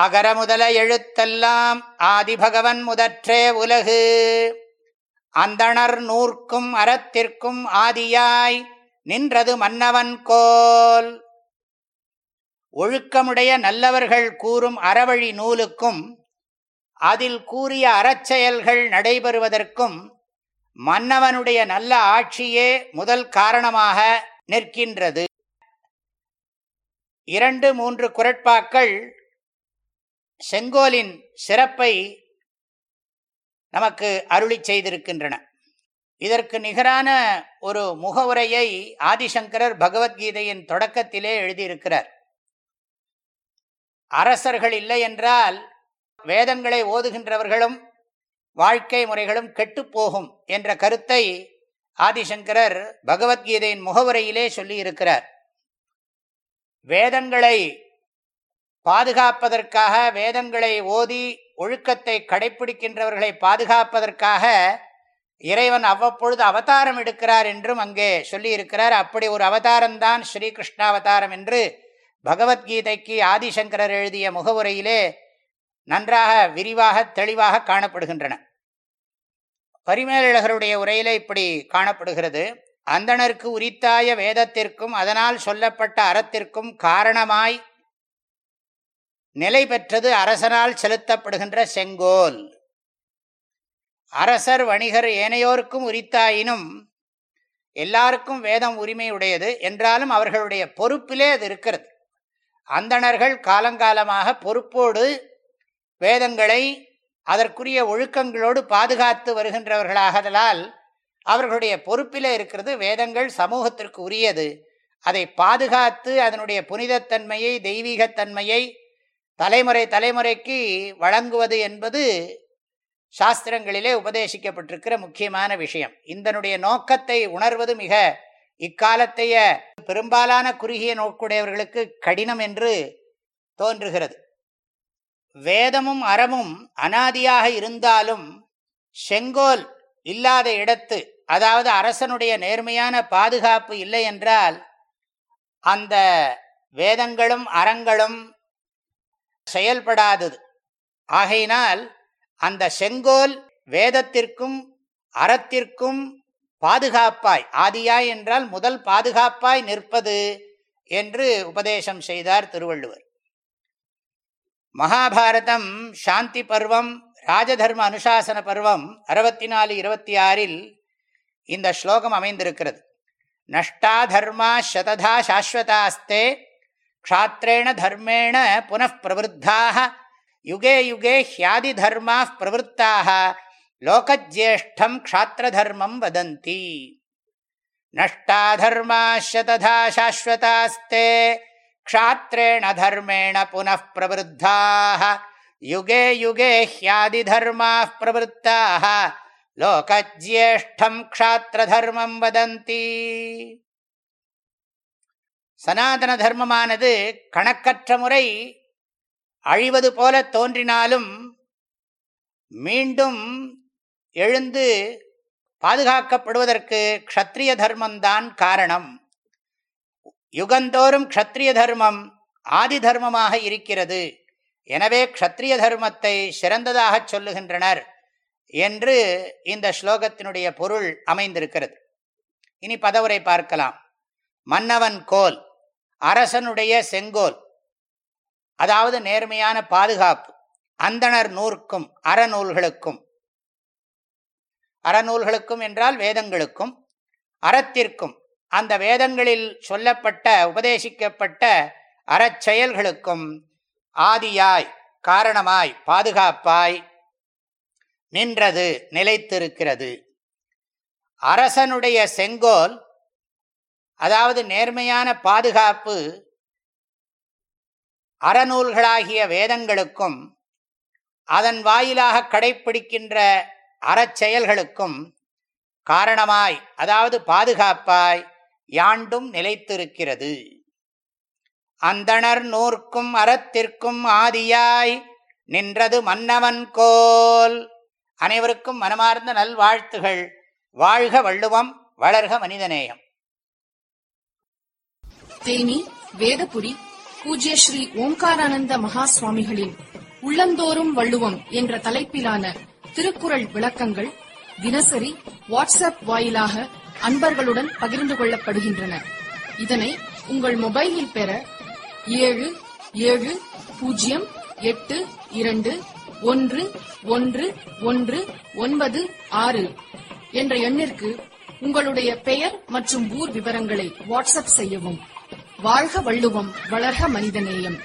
அகர முதல எழுத்தெல்லாம் ஆதிபகவன் முதற்றே உலகு. அந்தணர் நூற்கும் அறத்திற்கும் ஆதியாய் நின்றது மன்னவன் கோல். ஒழுக்கமுடைய நல்லவர்கள் கூறும் அறவழி நூலுக்கும் அதில் கூறிய அறச்செயல்கள் நடைபெறுவதற்கும் மன்னவனுடைய நல்ல ஆட்சியே முதல் காரணமாக நிற்கின்றது. இரண்டு மூன்று குரட்பாக்கள் செங்கோலின் சிறப்பை நமக்கு அருளி செய்திருக்கின்றன. இதற்கு நிகரான ஒரு முகவுரையை ஆதிசங்கரர் பகவத்கீதையின் தொடக்கத்திலே எழுதியிருக்கிறார். அரசர்கள் இல்லை என்றால் வேதங்களை ஓதுகின்றவர்களும் வாழ்க்கை முறைகளும் கெட்டுப்போகும் என்ற கருத்தை ஆதிசங்கரர் பகவத்கீதையின் முகவுரையிலே சொல்லியிருக்கிறார். வேதங்களை பாதுகாப்பதற்காக வேதங்களை ஓதி ஒழுக்கத்தை கடைபிடிக்கின்றவர்களை பாதுகாப்பதற்காக இறைவன் அவ்வப்பொழுது அவதாரம் எடுக்கிறார் என்றும் அங்கே சொல்லியிருக்கிறார். அப்படி ஒரு அவதாரம்தான் ஸ்ரீகிருஷ்ணாவதாரம் என்று பகவத்கீதைக்கு ஆதிசங்கரர் எழுதிய முகவுரையிலே நன்றாக விரிவாக தெளிவாக காணப்படுகின்றன. பரிமேலழகருடைய உரையில இப்படி காணப்படுகிறது. அந்தணருக்கு உரித்தாய வேதத்திற்கும் அதனால் சொல்லப்பட்ட அறத்திற்கும் காரணமாய் நிலை பெற்றது அரசனால் செலுத்தப்படுகின்ற செங்கோல். அரசர் வணிகர் ஏனையோருக்கும் உரித்தாயினும் எல்லாருக்கும் வேதம் உரிமை உடையது என்றாலும் அவர்களுடைய பொறுப்பிலே அது இருக்கிறது. அந்தணர்கள் காலங்காலமாக பொறுப்போடு வேதங்களை அதற்குரிய ஒழுக்கங்களோடு பாதுகாத்து வருகின்றவர்களாகதலால் அவர்களுடைய பொறுப்பிலே இருக்கிறது. வேதங்கள் சமூகத்திற்கு உரியது. அதை பாதுகாத்து அதனுடைய புனிதத்தன்மையை தெய்வீகத்தன்மையை தலைமுறை தலைமுறைக்கு வழங்குவது என்பது சாஸ்திரங்களிலே உபதேசிக்கப்பட்டிருக்கிற முக்கியமான விஷயம். இதனுடைய நோக்கத்தை உணர்வது மிக இக்காலத்தைய பெரும்பாலான குறுகிய நோக்குடையவர்களுக்கு கடினம் என்று தோன்றுகிறது. வேதமும் அறமும் அனாதியாக இருந்தாலும் செங்கோல் இல்லாத இடத்து அதாவது அரசனுடைய நேர்மையான பாதுகாப்பு இல்லை என்றால் அந்த வேதங்களும் அறங்களும் செயல்படாதது. ஆகையினால் அந்த செங்கோல் வேதத்திற்கும் அறத்திற்கும் பாதுகாப்பாய் ஆதியாய் என்றால் முதல் பாதுகாப்பாய் நிற்பது என்று உபதேசம் செய்தார் திருவள்ளுவர். மகாபாரதம் சாந்தி பருவம் ராஜதர்ம அனுசாசன பருவம் அறுபத்தி நாலு இருபத்தி ஆறில் இந்த ஸ்லோகம் அமைந்திருக்கிறது. நஷ்டா தர்மா சததா சாஸ்வதாஸ்தே க்ஷாத்திரேண தர்மேண புனப்பிரவருத்தாக யுகே யுகே ஹியாதி தர்மா பிரவருத்தாக. லோகஜேஷ்டம் க்ஷாத்திரதர்மம் வதந்தி. நஷ்டா தர்மாஷ ததா சாஸ்வதாஸ்தே. க்ஷாத்திரேண தர்மேண புனப்பிரவருத்தாக யுகே யுகே ஹியாதி தர்மா பிரவருத்தாக. லோகஜேஷ்டம் க்ஷாத்திரதர்மம் வதந்தி. சனாதன தர்மமானது கணக்கற்ற முறை அழிவது போல தோன்றினாலும் மீண்டும் எழுந்து பாதுகாக்கப்படுவதற்கு க்ஷத்ரிய தர்மம்தான் காரணம். யுகந்தோறும் க்ஷத்ரிய தர்மம் ஆதி தர்மமாக இருக்கிறது. எனவே க்ஷத்ரிய தர்மத்தை சிறந்ததாக சொல்லுகின்றனர் என்று இந்த ஸ்லோகத்தினுடைய பொருள் அமைந்திருக்கிறது. இனி பதவுரை பார்க்கலாம். மன்னவன் கோல். அரசனுடைய செங்கோல் அதாவது நேர்மையான பாதுகாப்பு அந்தணர் நூற்கும் அறநூல்களுக்கும் அறநூல்களுக்கும் என்றால் வேதங்களுக்கும் அறத்திற்கும் அந்த வேதங்களில் சொல்லப்பட்ட உபதேசிக்கப்பட்ட அறச்செயல்களுக்கும் ஆதியாய் காரணமாய் பாதுகாப்பாய் நின்றது நிலைத்திருக்கிறது. அரசனுடைய செங்கோல் அதாவது நேர்மையான பாதுகாப்பு அறநூல்களாகிய வேதங்களுக்கும் அதன் வாயிலாக கடைப்பிடிக்கின்ற அறச்செயல்களுக்கும் காரணமாய் அதாவது பாதுகாப்பாய் யாண்டும் நிலைத்திருக்கிறது. அந்தணர் நூற்கும் அறத்திற்கும் ஆதியாய் நின்றது மன்னவன் கோல். அனைவருக்கும் மனமார்ந்த நல்வாழ்த்துகள். வாழ்க வள்ளுவம் வளர்க மனிதநேயம். தேனி வேதபுரி பூஜ்ய ஸ்ரீ ஓம்காரானந்த மகா சுவாமிகளின் உள்ளந்தோறும் வள்ளுவம் என்ற தலைப்பிலான திருக்குறள் விளக்கங்கள் தினசரி வாட்ஸ்அப் வாயிலாக அன்பர்களுடன் பகிர்ந்து கொள்ளப்படுகின்றன. இதனை உங்கள் மொபைலில் பெற ஏழு ஏழு பூஜ்ஜியம் எட்டு இரண்டு ஒன்று ஒன்று ஒன்று ஒன்பது ஆறு என்ற எண்ணிற்கு உங்களுடைய பெயர் மற்றும் ஊர் விவரங்களை வாட்ஸ்அப் செய்யவும். வாழ்க வள்ளுவம் வளர்க மனிதநேயம்.